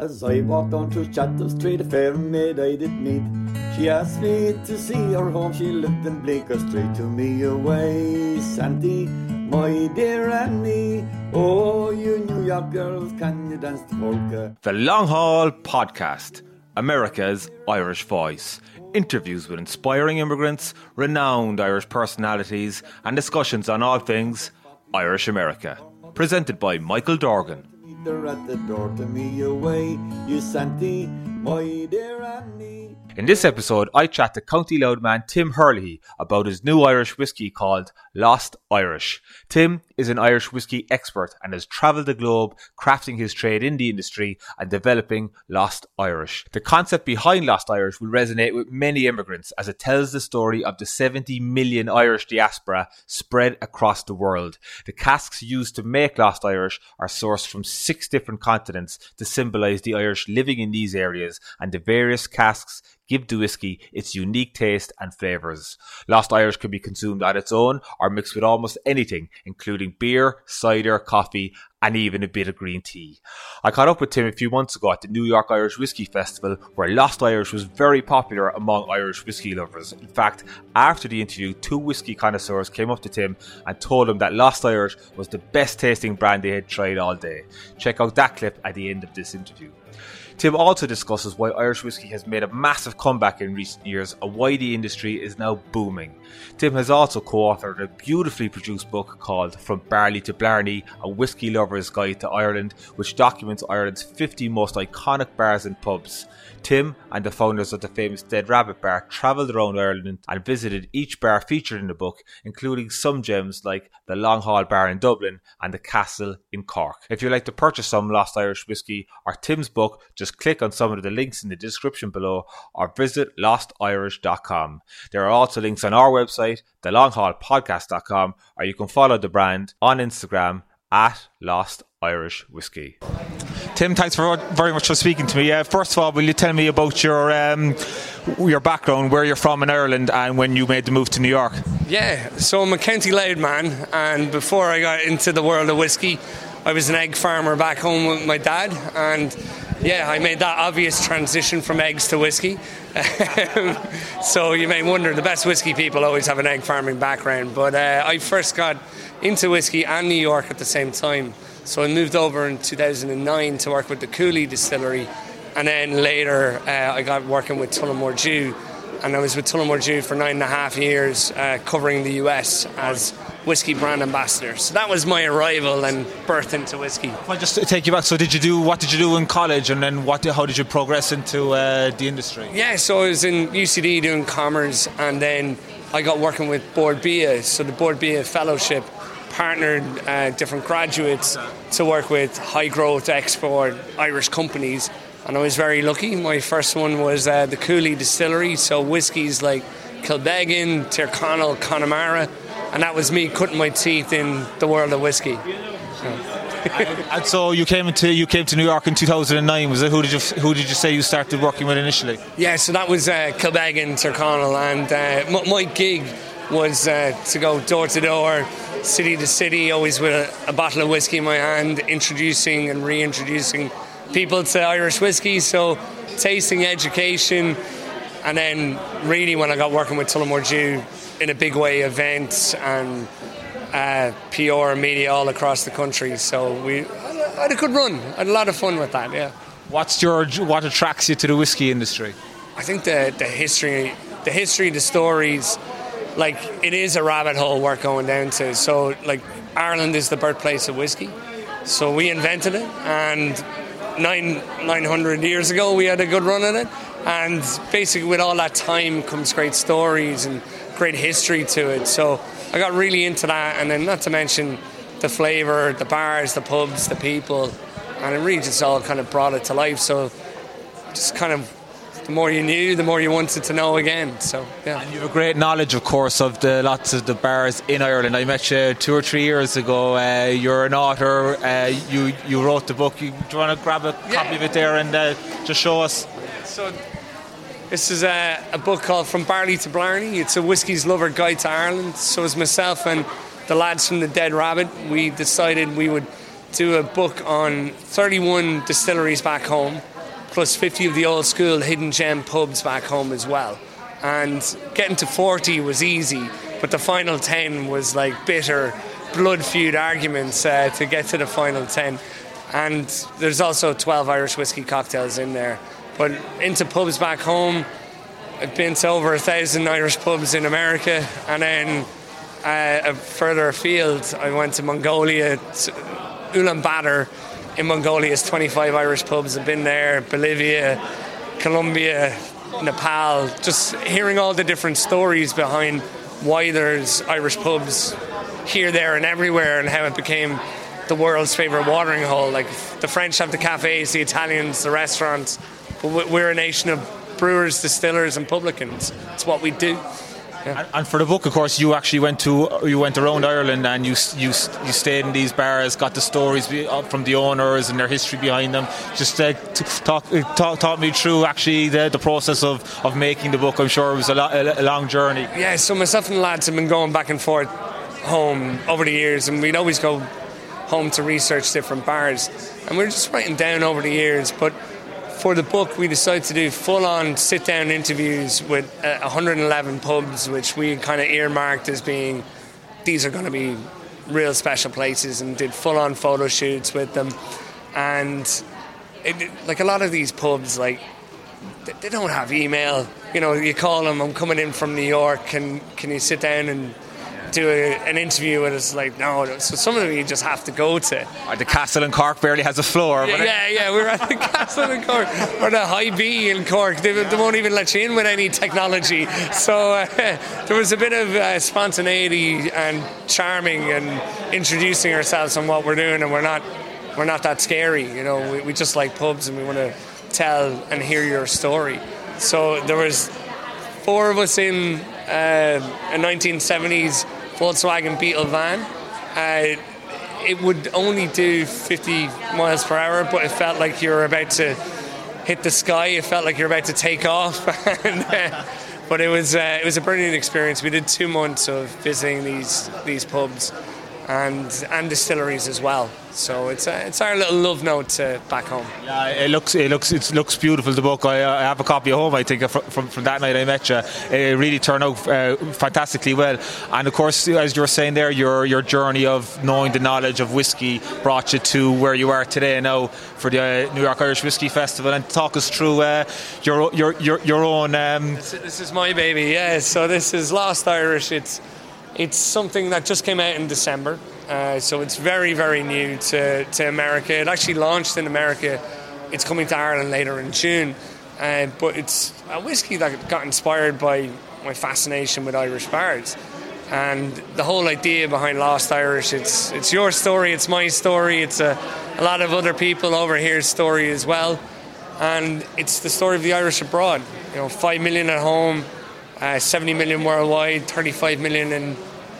As I walked on through Chatham Street, a fair maid I did meet. She asked me to see her home, she lived in Bleecker Street. To me away, Santy, my dear Annie. Oh, you New York girls, can you dance the polka? The Long Hall Podcast, America's Irish Voice. Interviews with inspiring immigrants, renowned Irish personalities, and discussions on all things Irish America. Presented by Michael Dorgan. They're at the door to me away, you dear Annie. In this episode, I chat to County Louth man Tim Herlihy about his new Irish whiskey called Lost Irish. Tim is an Irish whiskey expert and has travelled the globe crafting his trade in the industry and developing Lost Irish. The concept behind Lost Irish will resonate with many immigrants as it tells the story of the 70 million Irish diaspora spread across the world. The casks used to make Lost Irish are sourced from six different continents to symbolise the Irish living in these areas and the various casks give the whiskey its unique taste and flavours. Lost Irish can be consumed on its own or mixed with almost anything, including beer, cider, coffee, and even a bit of green tea. I caught up with Tim a few months ago at the New York Irish Whiskey Festival, where Lost Irish was very popular among Irish whiskey lovers. In fact, after the interview, two whiskey connoisseurs came up to Tim and told him that Lost Irish was the best tasting brand they had tried all day. Check out that clip at the end of this interview. Tim also discusses why Irish whiskey has made a massive comeback in recent years and why the industry is now booming. Tim has also co authored a beautifully produced book called From Barley to Blarney A Whiskey Lover's Guide to Ireland, which documents Ireland's 50 most iconic bars and pubs. Tim and the founders of the famous Dead Rabbit Bar travelled around Ireland and visited each bar featured in the book, including some gems like the Long Hall Bar in Dublin and the Castle in Cork. If you'd like to purchase some Lost Irish whiskey or Tim's book, just click on some of the links in the description below or visit lostirish.com. There are also links on our website, thelonghallpodcast.com, or you can follow the brand on Instagram at Lost Irish Whiskey. Tim, thanks for, very much for speaking to me. Uh, first of all, will you tell me about your um, your background, where you're from in Ireland, and when you made the move to New York? Yeah, so I'm a County Louth man, and before I got into the world of whiskey, I was an egg farmer back home with my dad, and yeah, I made that obvious transition from eggs to whiskey. so you may wonder, the best whiskey people always have an egg farming background, but uh, I first got into whiskey and New York at the same time. So I moved over in 2009 to work with the Cooley distillery, and then later uh, I got working with Tullamore Dew, and I was with Tullamore Dew for nine and a half years, uh, covering the US as whiskey brand ambassador. So that was my arrival and birth into whiskey. I just take you back, so did you do what did you do in college, and then what? How did you progress into uh, the industry? Yeah, so I was in UCD doing commerce, and then I got working with Bord Bia, so the Bord Bia Fellowship partnered uh, different graduates to work with high growth export Irish companies. And I was very lucky. My first one was uh, the Cooley Distillery, so whiskies like Kilbeggan, Tyrconnell, Connemara, and that was me cutting my teeth in the world of whiskey. and so you came into you came to New York in 2009. Was it who did you who did you say you started working with initially? Yeah, so that was uh, Kilbeggan, Tyrconnell, and uh, my, my gig was uh, to go door to door, city to city, always with a, a, bottle of whiskey in my hand, introducing and reintroducing people to Irish whiskey. So, tasting, education, and then really when I got working with Tullamore Dew in a big way, events and uh, PR and media all across the country. So we I had a good run. I had a lot of fun with that. Yeah. What's your what attracts you to the whiskey industry? I think the the history, the history, the stories like it is a rabbit hole worth going down to. So like Ireland is the birthplace of whiskey, so we invented it, and nine nine hundred years ago we had a good run at it, and basically with all that time comes great stories and great history to it. So I got really into that, and then not to mention the flavour, the bars, the pubs, the people, and it really just all kind of brought it to life. So just kind of the more you knew, the more you wanted to know again. So yeah. And you have a great knowledge, of course, of the lots of the bars in Ireland. I met you two or three years ago. Uh, you're an author. Uh, you you wrote the book. You, do you want to grab a yeah. copy of it there and uh, just show us? So. This is a, a book called From Barley to Blarney. It's a whiskey's lover guide to Ireland. So it's myself and the lads from the Dead Rabbit. We decided we would do a book on 31 distilleries back home, plus 50 of the old school hidden gem pubs back home as well. And getting to 40 was easy, but the final 10 was like bitter, blood feud arguments uh, to get to the final 10. And there's also 12 Irish whiskey cocktails in there. But into pubs back home, I've been to over a thousand Irish pubs in America, and then uh, further afield, I went to Mongolia, to Ulaanbaatar in Mongolia is 25 Irish pubs. I've been there, Bolivia, Colombia, Nepal, just hearing all the different stories behind why there's Irish pubs here, there, and everywhere, and how it became the world's favourite watering hole. Like the French have the cafes, the Italians, the restaurants, we're a nation of brewers, distillers, and publicans. It's what we do. Yeah. And, for the book, of course, you actually went to you went around Ireland and you you you stayed in these bars, got the stories from the owners and their history behind them. Just uh, talk, uh, talk talk me through actually the, the process of, of making the book. I'm sure it was a, lo- a long journey. Yeah, so myself and the lads have been going back and forth home over the years, and we'd always go home to research different bars, and we are just writing down over the years, but for the book, we decided to do full on sit down interviews with uh, 111 pubs, which we kind of earmarked as being these are going to be real special places, and did full on photo shoots with them. And it, like a lot of these pubs, like they don't have email. You know, you call them, I'm coming in from New York, can can you sit down and do a, an interview with us. Like, no, so some of them you just have to go to. The castle in Cork barely has a floor. Yeah, yeah, yeah, we are at the castle in Cork or the Hi-B in Cork. They, they won't even let you in with any technology. So uh, there was a bit of uh, spontaneity and charming and introducing ourselves and what we're doing, and we're not we're not that scary. You know, we, we just like pubs and we want to tell and hear your story. So there was four of us in uh, a 1970s Volkswagen Beetle van. Uh, it would only do 50 miles per hour, but it felt like you were about to hit the sky. It felt like you're about to take off. and, uh, but it was uh, it was a brilliant experience. We did two months of visiting these these pubs and and distilleries as well. So it's a, it's our little love note uh, back home. Yeah, it looks it looks it looks beautiful. The book I, I have a copy at home. I think from, from, from that night I met you, it really turned out uh, fantastically well. And of course, as you were saying there, your your journey of knowing the knowledge of whiskey brought you to where you are today now for the uh, New York Irish Whiskey Festival. And talk us through uh, your your your your own. Um... This, this is my baby. Yeah. So this is Lost Irish. It's it's something that just came out in December, uh, so it's very, very new to, to America. It actually launched in America. It's coming to Ireland later in June, uh, but it's a whiskey that got inspired by my fascination with Irish bars. And the whole idea behind Lost Irish, it's it's your story, it's my story, it's a, a lot of other people over here's story as well. And it's the story of the Irish abroad. You know, five million at home, uh, 70 million worldwide, 35 million in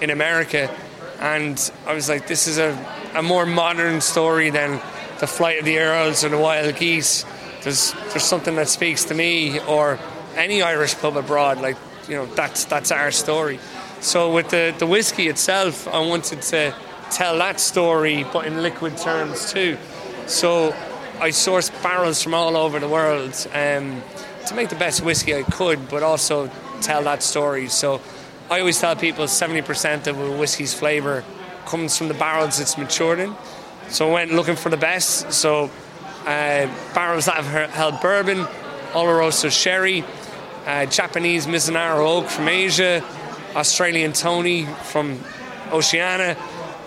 in America. And I was like, this is a, a more modern story than the flight of the Earls or the wild geese. There's there's something that speaks to me or any Irish pub abroad. Like you know, that's that's our story. So with the the whiskey itself, I wanted to tell that story, but in liquid terms too. So I sourced barrels from all over the world um, to make the best whiskey I could, but also tell that story. So I always tell people 70% of a whiskey's flavour comes from the barrels it's matured in. So I went looking for the best. So uh, barrels that have held bourbon, Oloroso sherry, uh, Japanese Mizunara oak from Asia, Australian tawny from Oceania,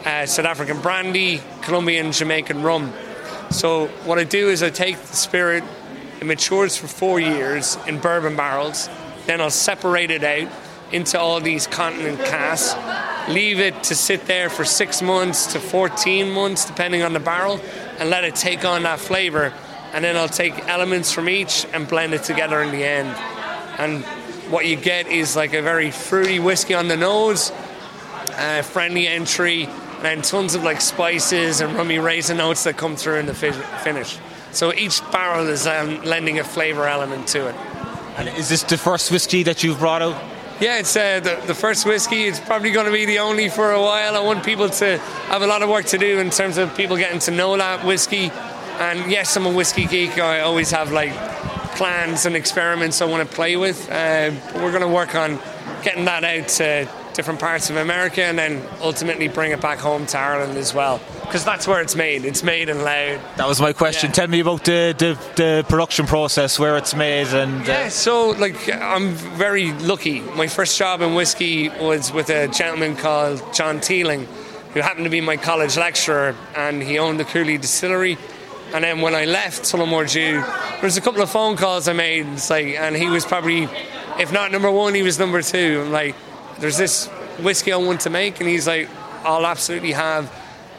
uh, South African brandy, Colombian Jamaican rum. So what I do is I take the spirit, it matures for four years in bourbon barrels, then I'll separate it out into all these continent casks, leave it to sit there for six months to 14 months, depending on the barrel, and let it take on that flavour. And then I'll take elements from each and blend it together in the end. And what you get is like a very fruity whiskey on the nose, friendly entry, and tons of like spices and rummy raisin notes that come through in the finish. So each barrel is um, lending a flavour element to it. And is this the first whiskey that you've brought out? Yeah, it's uh, the, the first whiskey. It's probably going to be the only for a while. I want people to have a lot of work to do in terms of people getting to know that whiskey. And yes, I'm a whiskey geek. I always have like plans and experiments I want to play with. Uh, we're going to work on getting that out to different parts of America and then ultimately bring it back home to Ireland as well. Because that's where it's made. It's made in Louth. That was my question. Yeah. Tell me about the, the, the production process, where it's made, and uh, Yeah, so like I'm very lucky. My first job in whiskey was with a gentleman called John Teeling, who happened to be my college lecturer, and he owned the Cooley Distillery. And then when I left Tullamore Dew, there was a couple of phone calls I made. It's like, and he was probably, if not number one, he was number two. I'm like, there's this whiskey I want to make, and he's like, I'll absolutely have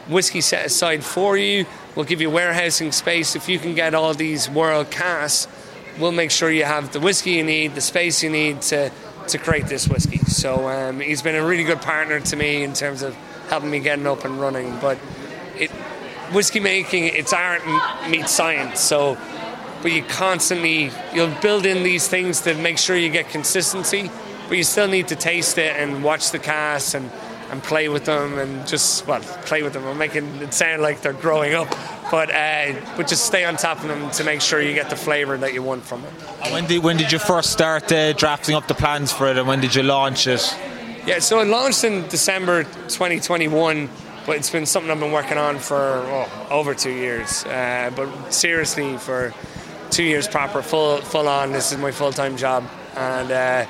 whiskey set aside for you. We'll give you warehousing space. If you can get all these world casks, we'll make sure you have the whiskey you need, the space you need to, to create this whiskey. So um, he's been a really good partner to me in terms of helping me getting up and running. But it, whiskey making, it's art meets science. So, but you constantly you'll build in these things to make sure you get consistency. But you still need to taste it and watch the casks and and play with them and just well play with them. I'm making it sound like they're growing up, but uh, but just stay on top of them to make sure you get the flavour that you want from it. And when did when did you first start uh, drafting up the plans for it, and when did you launch it? Yeah, so it launched in December 2021, but it's been something I've been working on for oh, over two years. Uh, but seriously, for two years proper, full full on. This is my full time job, and uh,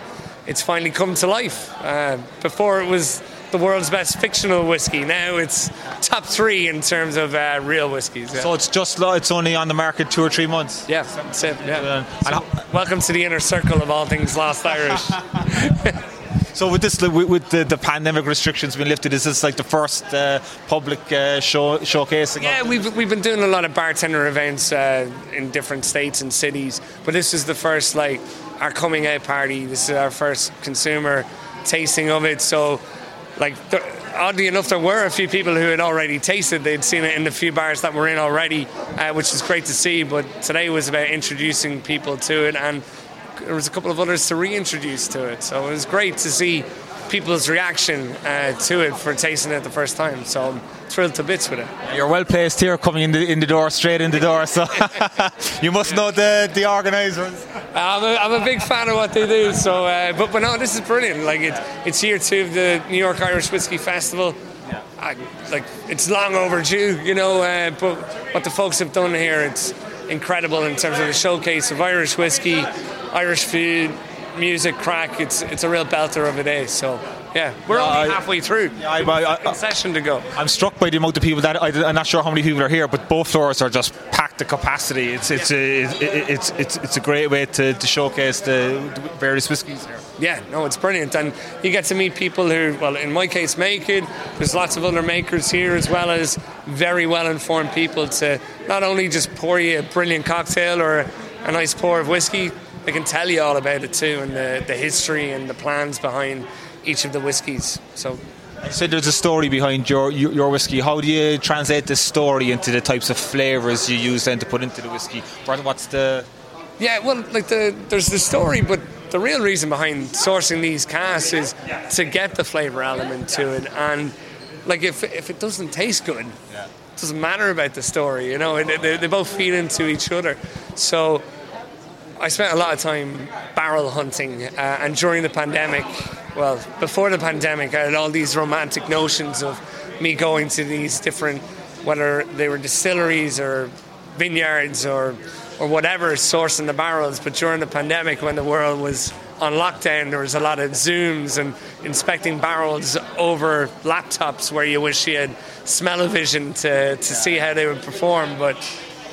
it's finally come to life. Uh, before it was the world's best fictional whiskey. Now it's top three in terms of uh, real whiskeys. Yeah. So it's just it's only on the market two or three months. yeah, that's it. Yeah. And Welcome to the inner circle of all things Lost Irish. So with this, with, with the, the pandemic restrictions being lifted, is this like the first uh, public uh, show showcasing? Yeah, we've, we've been doing a lot of bartender events uh, in different states and cities, but this is the first like our coming out party. This is our first consumer tasting of it. So, like, oddly enough, there were a few people who had already tasted. They'd seen it in the few bars that we're in already, uh, which is great to see. But today was about introducing people to it, and there was a couple of others to reintroduce to it. So it was great to see people's reaction uh, to it for tasting it the first time. So I'm thrilled to bits with it. You're well placed here, coming in the in the door, straight in the door. So you must know the the organisers. I'm a, I'm a big fan of what they do. So, uh, but but no, this is brilliant. Like it, it's year two of the New York Irish Whiskey Festival. I, like it's long overdue, you know. Uh, but what the folks have done here, it's incredible in terms of the showcase of Irish whiskey, Irish food, music, crack. It's it's a real belter of a day. So yeah, we're Yeah, only I- halfway through. I, I, I, Session to go. I'm struck by the amount of people that I, I'm not sure how many people are here, but both floors are just packed to capacity. It's it's a, it- it's it's it's a great way to, to showcase the, the various whiskies here. Yeah, no, it's brilliant, and you get to meet people who, well, in my case, make it. There's lots of other makers here, as well as very well-informed people to not only just pour you a brilliant cocktail or a nice pour of whiskey, they can tell you all about it too, and the, the history and the plans behind each of the whiskies. So You said there's a story behind your, your your whiskey. How do you translate this story into the types of flavours you use then to put into the whiskey? What's the Yeah, well, like the there's the story, but the real reason behind sourcing these casks is to get the flavor element to it, and like if if it doesn't taste good, it doesn't matter about the story, you know. and They, they both feed into each other, so. I spent a lot of time barrel hunting, uh, and during the pandemic, well, before the pandemic, I had all these romantic notions of me going to these different, whether they were distilleries or vineyards or or whatever, sourcing the barrels. But during the pandemic, when the world was on lockdown, there was a lot of zooms and inspecting barrels over laptops, where you wish you had smell-o-vision to to see how they would perform, but.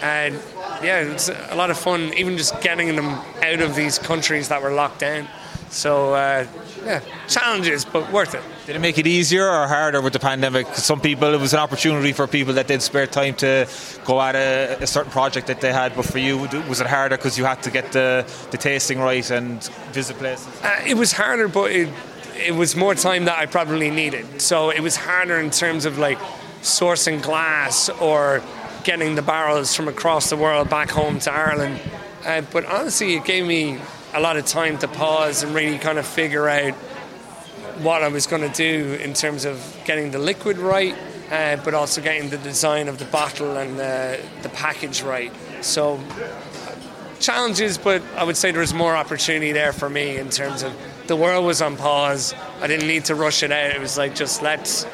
And yeah, it's a lot of fun, even just getting them out of these countries that were locked down. So uh, yeah, challenges, but worth it. Did it make it easier or harder with the pandemic? Some people, it was an opportunity for people that did spare time to go at a, a certain project that they had. But for you, was it harder because you had to get the, the tasting right and visit places? Uh, it was harder, but it, it was more time that I probably needed. So it was harder in terms of like sourcing glass or getting the barrels from across the world back home to Ireland. Uh, but honestly, it gave me a lot of time to pause and really kind of figure out what I was going to do in terms of getting the liquid right, uh, but also getting the design of the bottle and the, the package right. So challenges, but I would say there was more opportunity there for me in terms of the world was on pause. I didn't need to rush it out. It was like just let's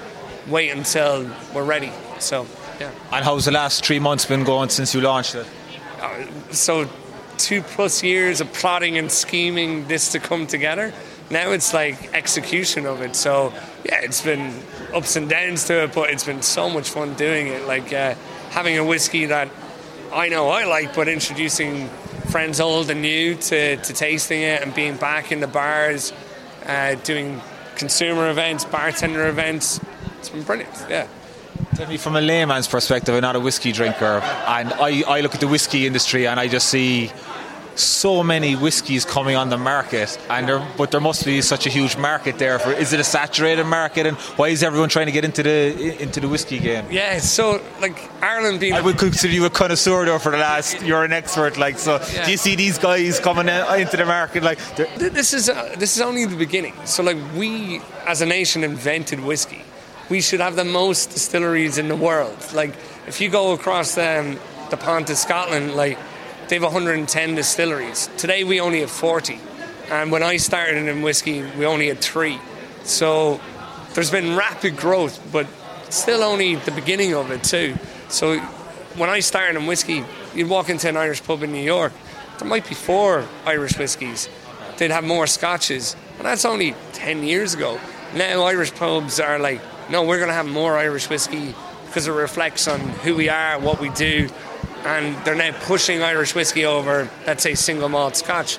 wait until we're ready. So yeah. And how's the last three months been going since you launched it? Uh, so two plus years of plotting and scheming this to come together. Now it's like execution of it. So yeah, it's been ups and downs to it, but it's been so much fun doing it. Like uh, having a whiskey that I know I like, but introducing friends old and new to, to tasting it and being back in the bars, uh, doing consumer events, bartender events. It's been brilliant, yeah. Tell me from a layman's perspective, I'm not a whiskey drinker, and I, I look at the whiskey industry and I just see so many whiskies coming on the market, and there, but there must be such a huge market there. For is it a saturated market, and why is everyone trying to get into the into the whiskey game? Yeah, so like Ireland being, I would consider you a connoisseur though for the last. You're an expert, like so. Yeah. Do you see these guys coming into the market? Like this is uh, this is only the beginning. So like we as a nation invented whiskey. We should have the most distilleries in the world. Like if you go across um, the pond to Scotland, like they have 110 distilleries. Today we only have 40. And when I started in whiskey, we only had three. So there's been rapid growth, but still only the beginning of it too. So when I started in whiskey, you'd walk into an Irish pub in New York, there might be four Irish whiskies. They'd have more scotches. And that's only 10 years ago. Now Irish pubs are like, no, we're going to have more Irish whiskey because it reflects on who we are, what we do, and they're now pushing Irish whiskey over, let's say, single malt Scotch.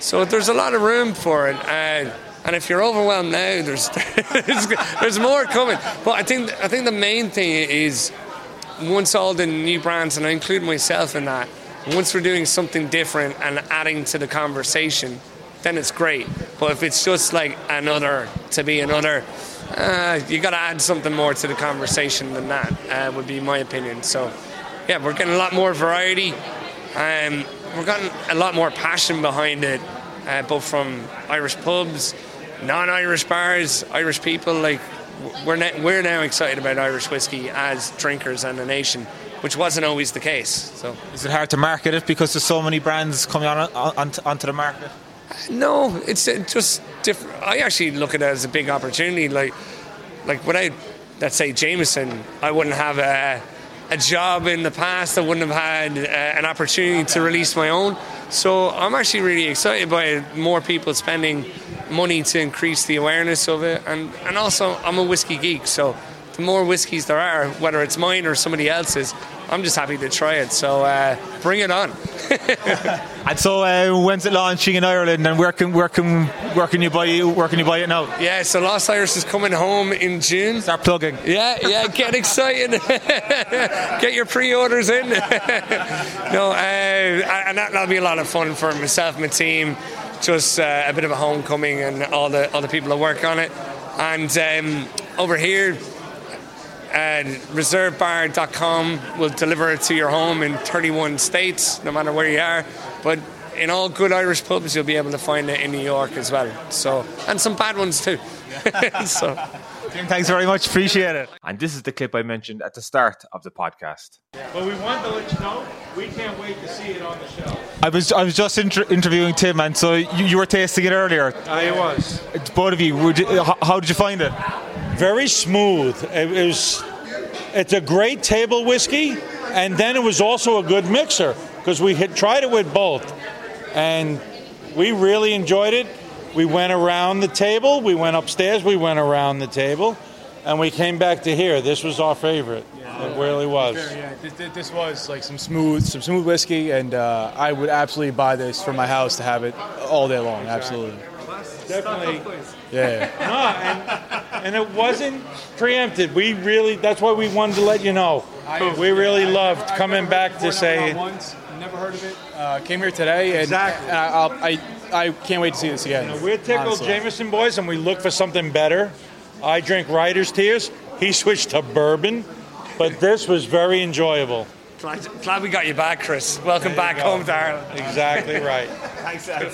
So there's a lot of room for it. Uh, and if you're overwhelmed now, there's, there's, there's more coming. But I think I think the main thing is once all the new brands, and I include myself in that, once we're doing something different and adding to the conversation, then it's great. But if it's just like another to be another, uh, you got to add something more to the conversation than that. Uh, would be my opinion. So yeah, we're getting a lot more variety. Um, we're getting a lot more passion behind it, uh, both from Irish pubs, non-Irish bars, Irish people. Like we're now, we're now excited about Irish whiskey as drinkers and a nation, which wasn't always the case. So, is it hard to market it because there's so many brands coming on, on onto the market? No, it's just different. I actually look at it as a big opportunity. Like, like without, let's say Jameson, I wouldn't have a a job in the past, I wouldn't have had uh, an opportunity to release my own. So I'm actually really excited by more people spending money to increase the awareness of it. And, and also, I'm a whiskey geek, so the more whiskies there are, whether it's mine or somebody else's, I'm just happy to try it. So uh, bring it on. and so, uh, when's it launching in Ireland, and where can where can where can you buy where can you buy it now? Yeah, so Lost Irish is coming home in June. Start plugging. Yeah, yeah, get excited. get your pre-orders in. no, uh, and that, will be a lot of fun for myself, my team. Just uh, a bit of a homecoming, and all the all the people that work on it. And um, over here, and reservebar.com will deliver it to your home in 31 states, no matter where you are. But in all good Irish pubs, you'll be able to find it in New York as well. So, and some bad ones too. so. Tim, thanks very much. Appreciate it. And this is the clip I mentioned at the start of the podcast. But we wanted to let you know we can't wait to see it on the show. I was I was just inter- interviewing Tim, and so you, you were tasting it earlier. I was. Both of you. you how did you find it? Very smooth. It was. It's a great table whiskey, and then it was also a good mixer because we had tried it with both, and we really enjoyed it. We went around the table. We went upstairs. We went around the table, and we came back to here. This was our favorite. Yeah, it really was. yeah, this, this, was like some smooth, some smooth whiskey, and uh, I would absolutely buy this for my house to have it all day long. Absolutely. Definitely. Yeah. no, and and it wasn't preempted. We really that's why we wanted to let you know. we really loved coming back to say. Once, never heard of it. Uh, came here today, and, exactly. and I, I, I can't wait to see this again. You know, we're typical Jameson boys, and we look for something better. I drink Writer's Tears. He switched to bourbon, but this was very enjoyable. Glad, glad we got you back, Chris. Welcome back go. home to Ireland. Exactly right. Thanks, Ed.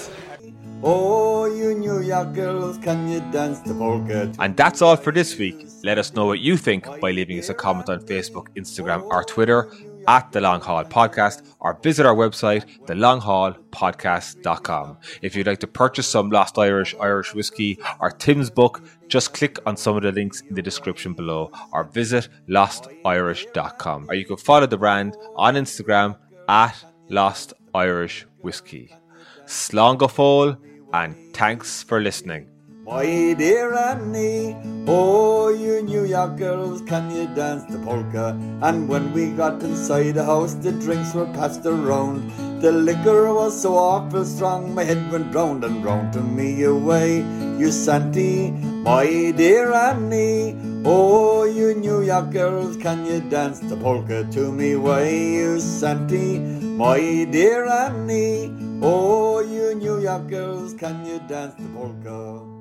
Oh, you New York girls, can you dance the polka? And that's all for this week. Let us know what you think by leaving us a comment on Facebook, Instagram, or Twitter at the Long Hall Podcast or visit our website, thelonghallpodcast.com. If you'd like to purchase some Lost Irish, Irish whiskey, or Tim's book, just click on some of the links in the description below or visit lostirish.com. Or you can follow the brand on Instagram at Lost Irish Whiskey. Fóil, and thanks for listening. My dear Annie, oh, you New York girls, can you dance the polka? And when we got inside the house, the drinks were passed around. The liquor was so awful strong, my head went round and round to me away. You Santy, my dear Annie, oh, you New York girls, can you dance the polka to me way? You Santy, my dear Annie, oh, you New York girls, can you dance the polka?